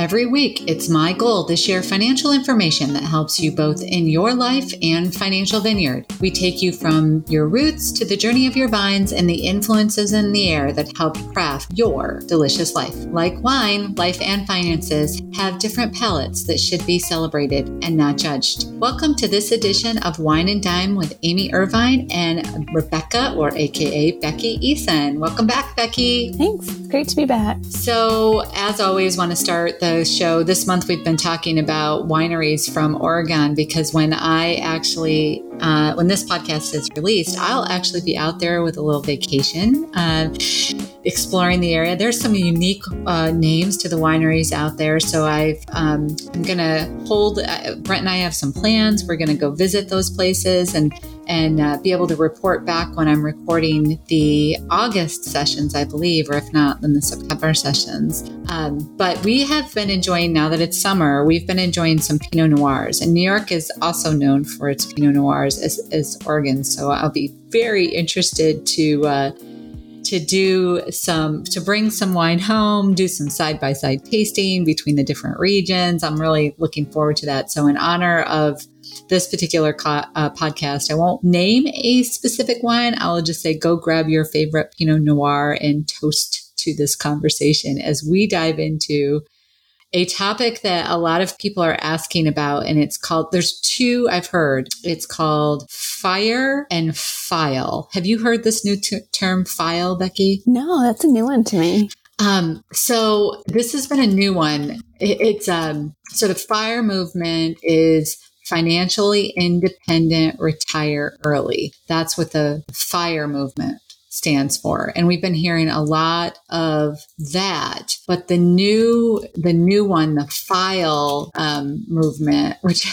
Every week, it's my goal to share financial information that helps you both in your life and financial vineyard. We take you from your roots to the journey of your vines and the influences in the air that help craft your delicious life. Like wine, life and finances have different palates that should be celebrated and not judged. Welcome to this edition of Wine and Dime with Amy Irvine and Rebecca, or AKA Becky Eason. Welcome back, Becky. Thanks. Great to be back. So, as always, want to start the show. This month we've been talking about wineries from Oregon because when I actually, uh, when this podcast is released, I'll actually be out there with a little vacation, uh, exploring the area. There's some unique uh, names to the wineries out there. So I've, um, I'm going to hold, uh, Brent and I have some plans. We're going to go visit those places and and uh, be able to report back when I'm recording the August sessions, I believe, or if not, then the September sessions. Um, but we have been enjoying, now that it's summer, we've been enjoying some Pinot Noirs. And New York is also known for its Pinot Noirs as, as Oregon. So I'll be very interested to. Uh, to do some to bring some wine home do some side by side tasting between the different regions i'm really looking forward to that so in honor of this particular co- uh, podcast, I won't name a specific wine. I'll just say go grab your favorite Pinot Noir and toast to this conversation as we dive into a topic that a lot of people are asking about. And it's called, there's two I've heard. It's called fire and file. Have you heard this new t- term file, Becky? No, that's a new one to me. Um, so this has been a new one. It, it's um, so the fire movement is financially independent, retire early. That's what the FIRE movement stands for. And we've been hearing a lot of that. But the new, the new one, the file um, movement, which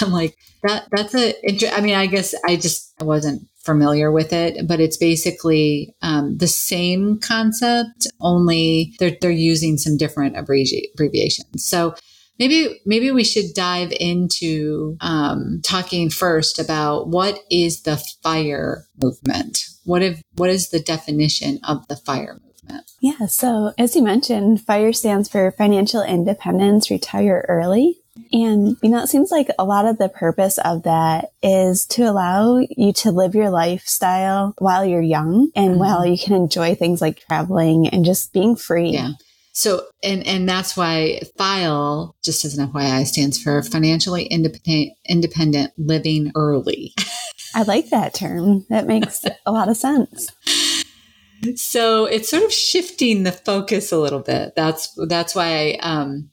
I'm like, that that's a. I mean, I guess I just I wasn't familiar with it, but it's basically um, the same concept, only they're they're using some different abbreviations. So maybe maybe we should dive into um, talking first about what is the fire movement? What if what is the definition of the fire movement? Yeah so as you mentioned fire stands for financial independence retire early. And you know it seems like a lot of the purpose of that is to allow you to live your lifestyle while you're young and mm-hmm. while you can enjoy things like traveling and just being free. Yeah so, and, and that's why FILE, just as an FYI, stands for financially independent, independent living early. I like that term. That makes a lot of sense. So it's sort of shifting the focus a little bit. That's, that's why, I, um,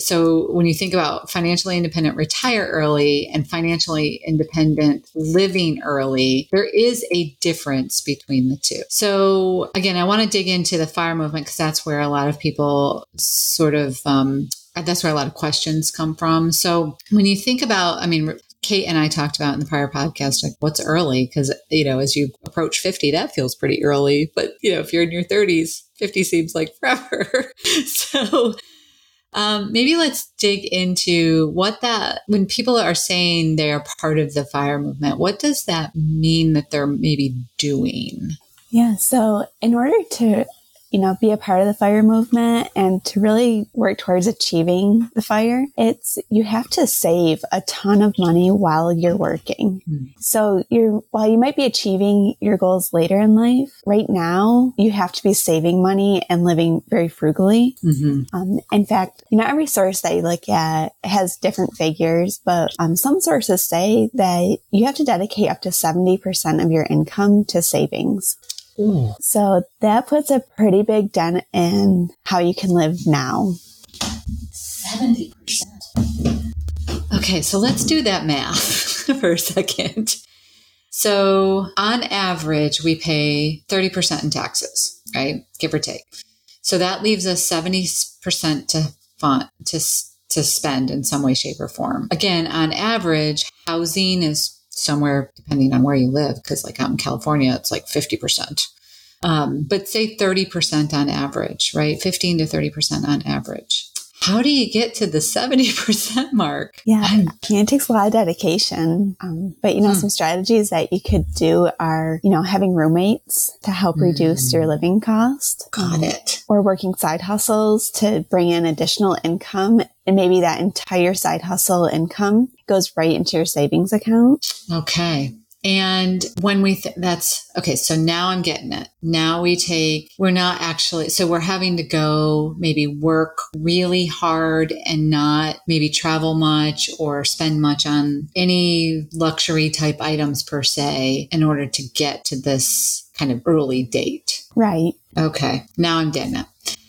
so when you think about financially independent retire early and financially independent living early, there is a difference between the two. So again, I want to dig into the fire movement because that's where a lot of people sort of, um, that's where a lot of questions come from. So when you think about, I mean, Kate and I talked about in the prior podcast, like what's early? Because, you know, as you approach 50, that feels pretty early. But, you know, if you're in your 30s, 50 seems like forever. so um, maybe let's dig into what that, when people are saying they are part of the fire movement, what does that mean that they're maybe doing? Yeah. So, in order to you know, be a part of the fire movement and to really work towards achieving the fire, it's you have to save a ton of money while you're working. Mm. So you're while you might be achieving your goals later in life, right now you have to be saving money and living very frugally. Mm-hmm. Um, in fact, you know, every source that you look at has different figures, but um, some sources say that you have to dedicate up to 70% of your income to savings. Ooh. So that puts a pretty big dent in how you can live now. 70%. Okay, so let's do that math for a second. So on average, we pay 30% in taxes, right? Give or take. So that leaves us 70% to fund, to, to spend in some way, shape, or form. Again, on average, housing is somewhere depending on where you live, because like out in California, it's like 50%. Um, but say 30% on average, right? 15 to 30% on average. How do you get to the 70% mark? Yeah, it takes a lot of dedication. Um, but, you know, hmm. some strategies that you could do are, you know, having roommates to help mm. reduce your living cost. Got um, it. Or working side hustles to bring in additional income. And maybe that entire side hustle income goes right into your savings account. Okay. And when we, th- that's okay. So now I'm getting it. Now we take, we're not actually, so we're having to go maybe work really hard and not maybe travel much or spend much on any luxury type items per se in order to get to this kind of early date. Right. Okay. Now I'm getting it.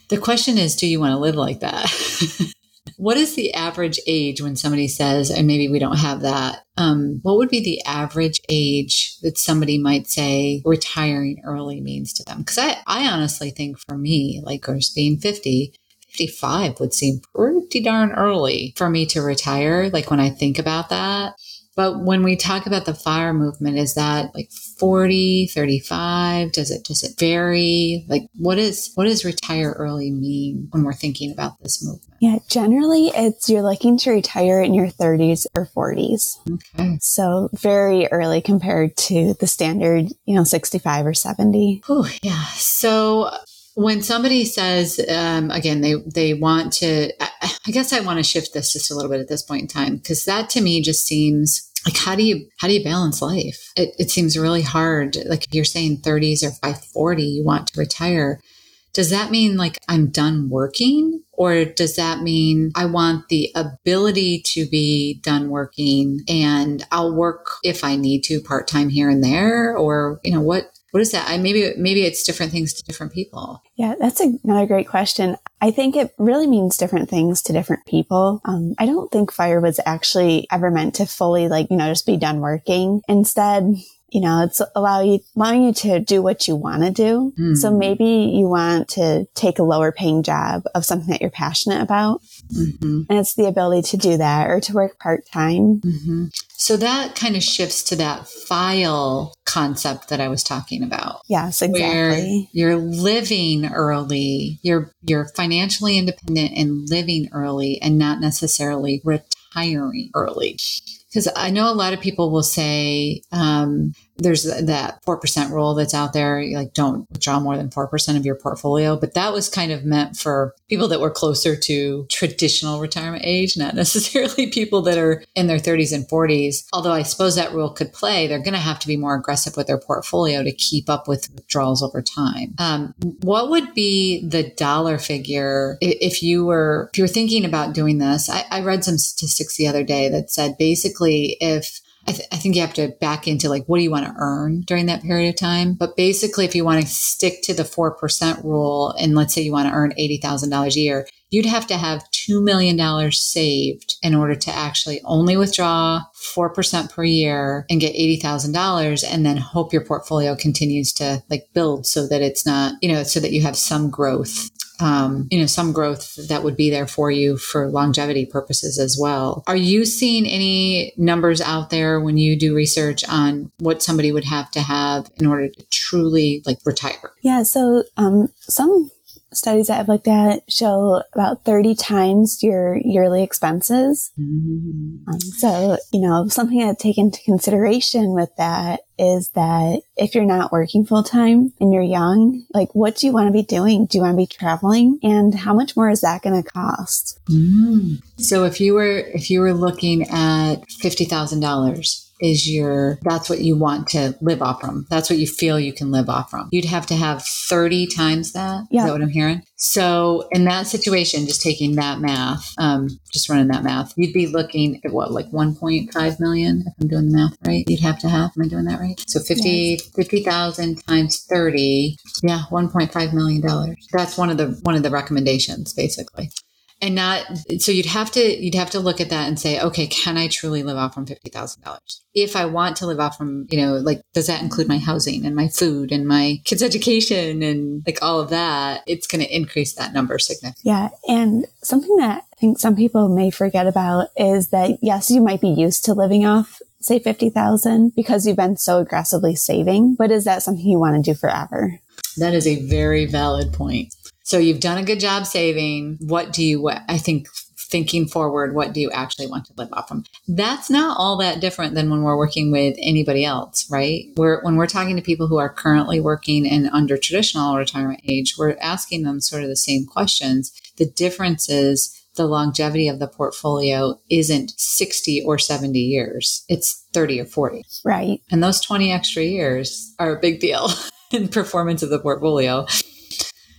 The question is, do you want to live like that? What is the average age when somebody says, and maybe we don't have that? Um, what would be the average age that somebody might say retiring early means to them? Because I, I honestly think for me, like, course, being 50, 55 would seem pretty darn early for me to retire. Like when I think about that. But when we talk about the fire movement, is that like 40, 35? Does it, does it vary? Like what is, what does retire early mean when we're thinking about this movement? Yeah, generally it's you're looking to retire in your 30s or 40s. Okay. So very early compared to the standard, you know, 65 or 70. Oh, yeah. So when somebody says um, again they they want to i guess i want to shift this just a little bit at this point in time because that to me just seems like how do you how do you balance life? It, it seems really hard like if you're saying 30s or by 40 you want to retire. Does that mean like i'm done working? Or does that mean I want the ability to be done working and I'll work if I need to part time here and there? Or, you know, what, what is that? I maybe maybe it's different things to different people. Yeah, that's another great question. I think it really means different things to different people. Um, I don't think fire was actually ever meant to fully like you know just be done working. Instead, you know, it's allow you, allowing you to do what you want to do. Mm. So maybe you want to take a lower paying job of something that you're passionate about. Mm-hmm. And it's the ability to do that or to work part time. Mm-hmm. So that kind of shifts to that file concept that I was talking about. Yes, exactly. you're living early, you're you're financially independent and living early and not necessarily retiring early. Because I know a lot of people will say, um, there's that 4% rule that's out there. Like, don't withdraw more than 4% of your portfolio. But that was kind of meant for people that were closer to traditional retirement age, not necessarily people that are in their 30s and 40s. Although I suppose that rule could play, they're going to have to be more aggressive with their portfolio to keep up with withdrawals over time. Um, what would be the dollar figure if you were, if you're thinking about doing this? I, I read some statistics the other day that said basically if I, th- I, think you have to back into like, what do you want to earn during that period of time? But basically, if you want to stick to the 4% rule, and let's say you want to earn $80,000 a year, you'd have to have $2 million saved in order to actually only withdraw 4% per year and get $80,000 and then hope your portfolio continues to like build so that it's not, you know, so that you have some growth um, you know, some growth that would be there for you for longevity purposes as well. Are you seeing any numbers out there when you do research on what somebody would have to have in order to truly like retire? Yeah. So, um, some studies that I've looked at show about 30 times your yearly expenses. Mm-hmm. Um, so, you know, something to take into consideration with that is that if you're not working full time and you're young, like what do you want to be doing? Do you want to be traveling? And how much more is that going to cost? Mm. So if you were, if you were looking at $50,000, is your that's what you want to live off from. That's what you feel you can live off from. You'd have to have 30 times that. Yeah. Is that what I'm hearing? So in that situation, just taking that math, um, just running that math, you'd be looking at what, like 1.5 million, if I'm doing the math right, you'd have to have. Am I doing that right? So 50, yes. 50,000 times 30. Yeah. $1.5 million. That's one of the, one of the recommendations basically and not so you'd have to you'd have to look at that and say okay can i truly live off from $50000 if i want to live off from you know like does that include my housing and my food and my kids education and like all of that it's going to increase that number significantly. Yeah and something that i think some people may forget about is that yes you might be used to living off say 50,000 because you've been so aggressively saving but is that something you want to do forever? That is a very valid point so you've done a good job saving. What do you, I think, thinking forward, what do you actually want to live off from? That's not all that different than when we're working with anybody else, right? We're, when we're talking to people who are currently working and under traditional retirement age, we're asking them sort of the same questions. The difference is the longevity of the portfolio isn't 60 or 70 years. It's 30 or 40. Right. And those 20 extra years are a big deal in performance of the portfolio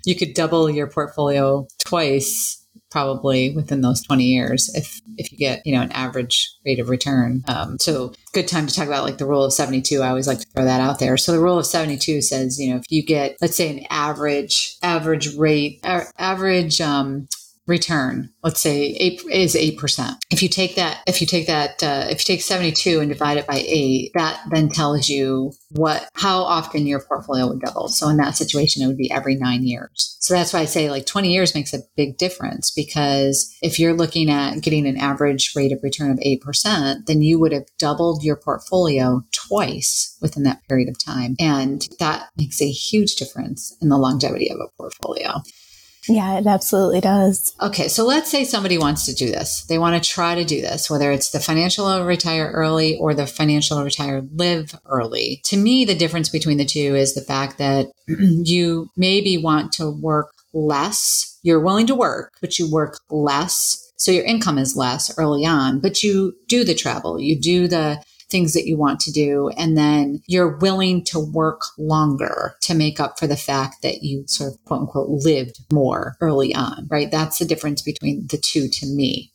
you could double your portfolio twice probably within those 20 years if if you get you know an average rate of return. Um, so good time to talk about like the rule of 72 i always like to throw that out there. So the rule of 72 says you know if you get let's say an average average rate average um, return let's say eight is eight percent. If you take that if you take that uh, if you take 72 and divide it by eight that then tells you what how often your portfolio would double. So in that situation it would be every nine years. So that's why i say like 20 years makes a big difference because if you're looking at getting an average rate of return of 8% then you would have doubled your portfolio twice within that period of time. And that makes a huge difference in the longevity of a portfolio yeah, it absolutely does. Okay, so let's say somebody wants to do this. They want to try to do this, whether it's the financial retire early or the financial retire live early. To me, the difference between the two is the fact that you maybe want to work less. You're willing to work, but you work less. So your income is less early on, but you do the travel, you do the things that you want to do. And then you're willing to work longer to make up for the fact that you sort of quote unquote lived more early on, right? That's the difference between the two to me.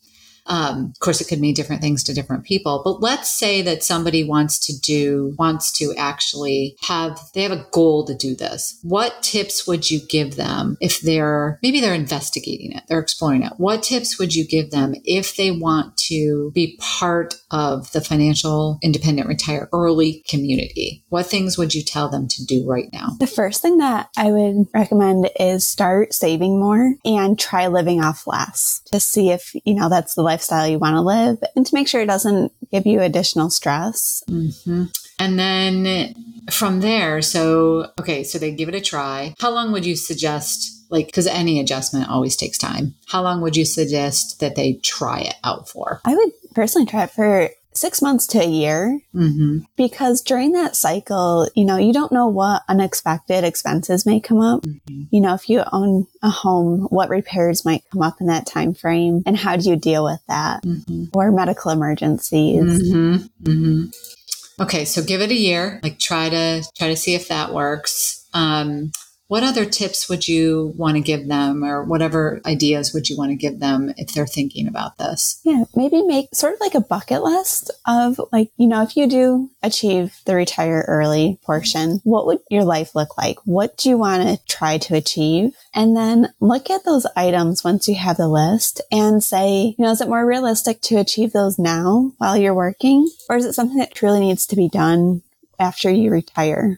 Um, of course, it could mean different things to different people, but let's say that somebody wants to do, wants to actually have, they have a goal to do this. What tips would you give them if they're, maybe they're investigating it, they're exploring it. What tips would you give them if they want to be part of the financial independent retire early community? What things would you tell them to do right now? The first thing that I would recommend is start saving more and try living off less to see if, you know, that's the life lifestyle you want to live and to make sure it doesn't give you additional stress. Mm-hmm. And then from there, so, okay, so they give it a try. How long would you suggest? Like, because any adjustment always takes time. How long would you suggest that they try it out for? I would personally try it for six months to a year mm-hmm. because during that cycle, you know, you don't know what unexpected expenses may come up. Mm-hmm. You know, if you own a home, what repairs might come up in that time frame and how do you deal with that mm-hmm. or medical emergencies? Mm-hmm. Mm-hmm. Okay. So give it a year, like try to, try to see if that works. Um, what other tips would you want to give them or whatever ideas would you want to give them if they're thinking about this? Yeah, maybe make sort of like a bucket list of like, you know, if you do achieve the retire early portion, what would your life look like? What do you want to try to achieve? And then look at those items once you have the list and say, you know, is it more realistic to achieve those now while you're working? Or is it something that truly needs to be done after you retire.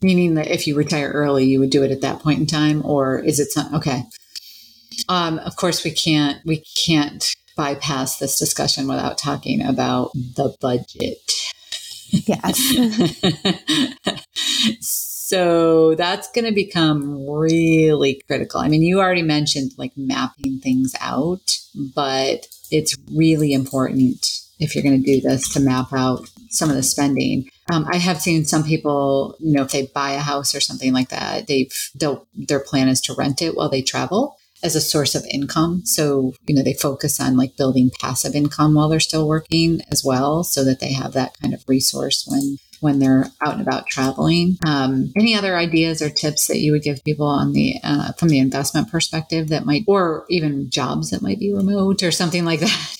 Meaning that if you retire early, you would do it at that point in time, or is it some, okay? Um, of course, we can't we can't bypass this discussion without talking about the budget. Yes. So that's going to become really critical. I mean, you already mentioned like mapping things out, but it's really important if you're going to do this to map out some of the spending. Um, I have seen some people, you know, if they buy a house or something like that, they've they'll, their plan is to rent it while they travel as a source of income. So, you know, they focus on like building passive income while they're still working as well, so that they have that kind of resource when when they're out and about traveling. Um, any other ideas or tips that you would give people on the uh, from the investment perspective that might, or even jobs that might be remote or something like that?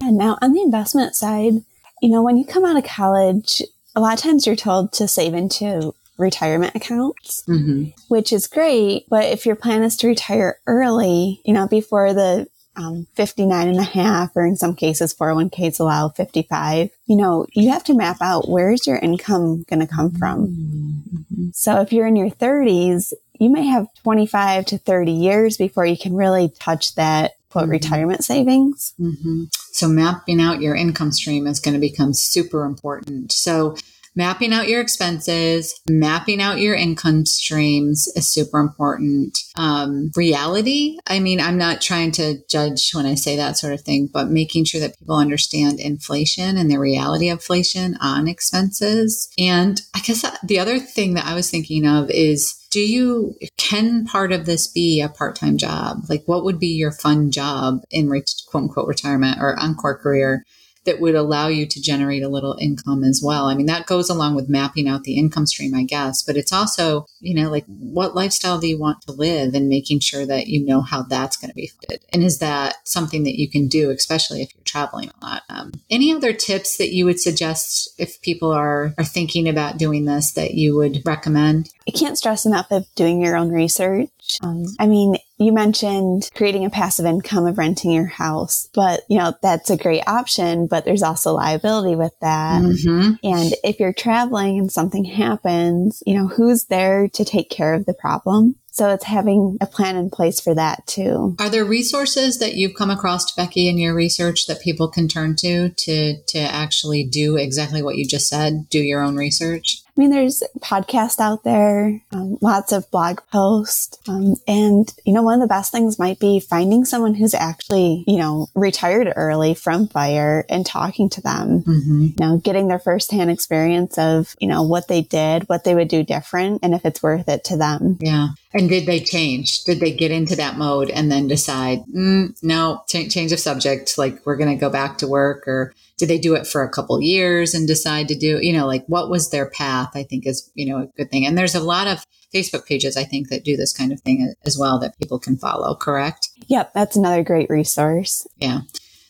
Yeah. Now, on the investment side, you know, when you come out of college, a lot of times you're told to save into retirement accounts, mm-hmm. which is great. But if your plan is to retire early, you know, before the um, 59 and a half, or in some cases, 401ks allow 55, you know, you have to map out where's your income going to come from. Mm-hmm. So if you're in your 30s, you may have 25 to 30 years before you can really touch that quote mm-hmm. retirement savings. Mm-hmm. So mapping out your income stream is going to become super important. So mapping out your expenses, mapping out your income streams is super important. Um, reality, I mean, I'm not trying to judge when I say that sort of thing, but making sure that people understand inflation and the reality of inflation on expenses. And I guess the other thing that I was thinking of is do you can part of this be a part-time job like what would be your fun job in quote unquote retirement or encore career that would allow you to generate a little income as well. I mean, that goes along with mapping out the income stream, I guess, but it's also, you know, like what lifestyle do you want to live and making sure that you know how that's going to be funded. And is that something that you can do, especially if you're traveling a lot? Um, any other tips that you would suggest if people are, are thinking about doing this that you would recommend? I can't stress enough of doing your own research. Um, I mean, you mentioned creating a passive income of renting your house, but you know, that's a great option, but there's also liability with that. Mm-hmm. And if you're traveling and something happens, you know, who's there to take care of the problem? So it's having a plan in place for that too. Are there resources that you've come across, Becky, in your research that people can turn to to to actually do exactly what you just said? Do your own research. I mean, there's podcasts out there, um, lots of blog posts. Um, and, you know, one of the best things might be finding someone who's actually, you know, retired early from fire and talking to them, mm-hmm. you know, getting their firsthand experience of, you know, what they did, what they would do different, and if it's worth it to them. Yeah. And did they change? Did they get into that mode and then decide, mm, no, ch- change of subject, like we're going to go back to work or did they do it for a couple years and decide to do, you know, like what was their path? I think is, you know, a good thing. And there's a lot of Facebook pages, I think, that do this kind of thing as well that people can follow, correct? Yep. That's another great resource. Yeah.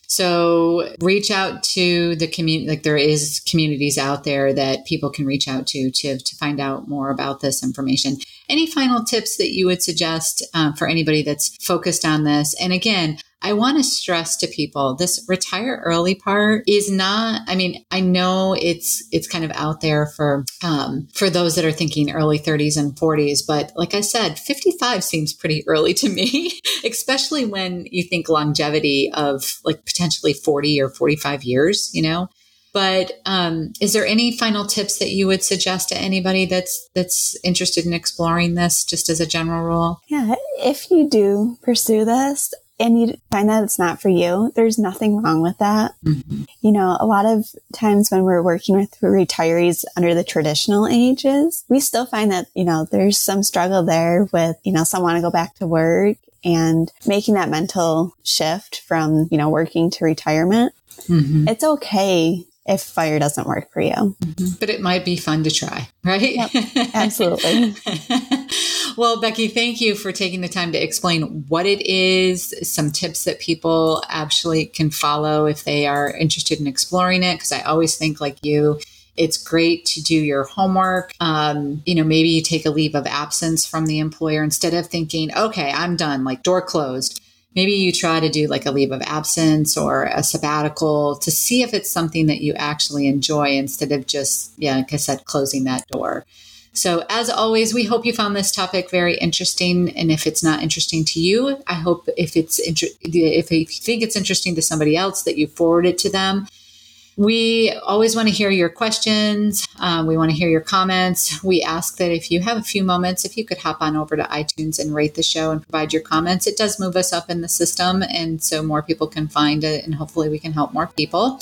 So reach out to the community. Like there is communities out there that people can reach out to to to find out more about this information. Any final tips that you would suggest uh, for anybody that's focused on this? And again, I want to stress to people this retire early part is not, I mean, I know it's, it's kind of out there for, um, for those that are thinking early 30s and 40s. But like I said, 55 seems pretty early to me, especially when you think longevity of like potentially 40 or 45 years, you know? But um, is there any final tips that you would suggest to anybody that's that's interested in exploring this, just as a general rule? Yeah, if you do pursue this, and you find that it's not for you, there's nothing wrong with that. Mm-hmm. You know, a lot of times when we're working with retirees under the traditional ages, we still find that, you know, there's some struggle there with, you know, some want to go back to work and making that mental shift from, you know, working to retirement. Mm-hmm. It's okay if fire doesn't work for you. Mm-hmm. But it might be fun to try, right? Yep, absolutely. well, Becky, thank you for taking the time to explain what it is, some tips that people actually can follow if they are interested in exploring it. Because I always think, like you, it's great to do your homework. Um, you know, maybe you take a leave of absence from the employer instead of thinking, okay, I'm done, like door closed maybe you try to do like a leave of absence or a sabbatical to see if it's something that you actually enjoy instead of just, yeah, like I said, closing that door. So, as always, we hope you found this topic very interesting. And if it's not interesting to you, I hope if it's if you think it's interesting to somebody else that you forward it to them. We always want to hear your questions. Um, we want to hear your comments. We ask that if you have a few moments, if you could hop on over to iTunes and rate the show and provide your comments. It does move us up in the system, and so more people can find it, and hopefully we can help more people.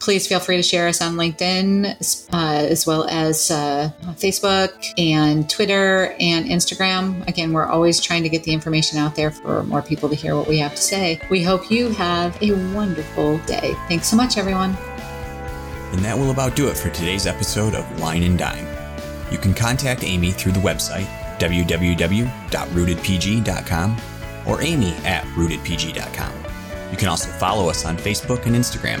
Please feel free to share us on LinkedIn, uh, as well as uh, Facebook and Twitter and Instagram. Again, we're always trying to get the information out there for more people to hear what we have to say. We hope you have a wonderful day. Thanks so much, everyone. And that will about do it for today's episode of Wine and Dime. You can contact Amy through the website www.rootedpg.com or amy at rootedpg.com. You can also follow us on Facebook and Instagram